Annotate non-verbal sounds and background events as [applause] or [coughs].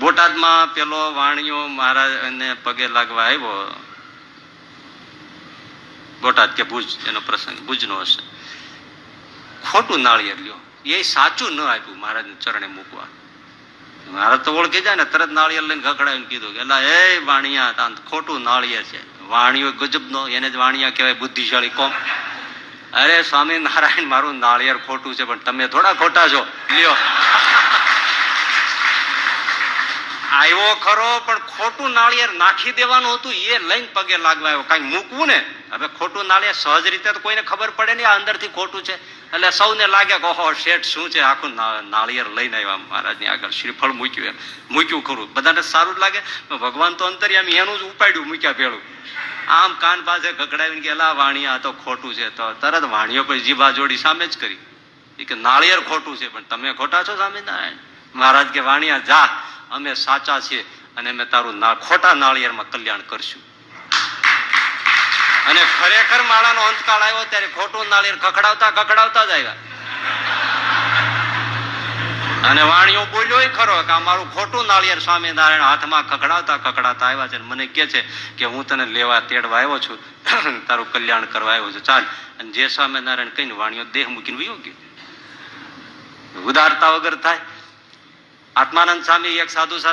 બોટાદમાં પેલો વાણિયો મહારાજને પગે લાગવા આવ્યો. બોટાદ કે ભુજ, એનો પ્રસંગ, ભુજનો હશે. ખોટું નાળિયેર લ્યો. એ સાચું ન આપ્યું મહારાજને ચરણે મૂકવા. મહારાજ તો ઓળખી જાય ને, તરત નાળિયેર લઈને ખકડાવીને કીધું કે, એલા, એ વાણિયા ખોટું નાળિયેર છે. વાણિયો ગજબનો, એને જ વાણિયા કહેવાય, બુદ્ધિશાળી કોમ. અરે સ્વામી નારાયણ મારું નાળિયેર ખોટું છે, પણ તમે થોડા ખોટા છો. લ્યો. આવ્યો ખરો, પણ ખોટું નાળિયેર નાખી દેવાનું હતું, એ લઈને પગે લાગવા આવ્યો. કાંઈ મૂકવું ને? હવે ખોટું નાળિયેર સહજ રીતે તો કોઈને ખબર પડે નહીં આ અંદરથી ખોટું છે. એટલે સૌને લાગે કે, ઓહો, શેઠ, શું છે આખું ના- નાળિયેર લઈને આવ્યા મહારાજની આગળ? શ્રીફળ મૂક્યું એમ. મૂક્યું ખરું. બધાને સારું જ લાગે. ભગવાન તો અંતર્યામી, એનું જ ઉપાડ્યું મૂક્યા પેલું આમ કાન પાસે ગગડાવીને કે "એલા વાણિયા આ તો ખોટું છે. તો તરત વાણિયો પછી જીભા જોડી સામે જ કરી. કે, નાળિયેર ખોટું છે, પણ તમે ખોટા છો, સ્વામિનારાયણ? મહારાજ કે, વાણિયા, જા. અમે સાચા છીએ અને અમે તારું ના ખોટા નાળિયેરમાં કલ્યાણ કરશું. અને ખરેખર માળાનો અંતકાળ આવ્યો ત્યારે ખોટું નાળિયેર ખખડાવતા ખખડાવતા જ આવ્યા. અને વાણીઓ બોલ્યો ખરો કે આ મારું ખોટું નાળિયેર સ્વામિનારાયણ હાથમાં ખખડાવતા ખખડાતા આવ્યા છે મને કે છે કે હું તને લેવા તેડવા આવ્યો છું. [coughs] તારું કલ્યાણ કરવા આવ્યો છું. ચાલ, અને જે સ્વામિનારાયણ કહીને વાણીઓ દેહ મૂકીને વયો ગયો. ઉદારતા વગર થાય. આત્માનંદ સ્વામી એક સાધુ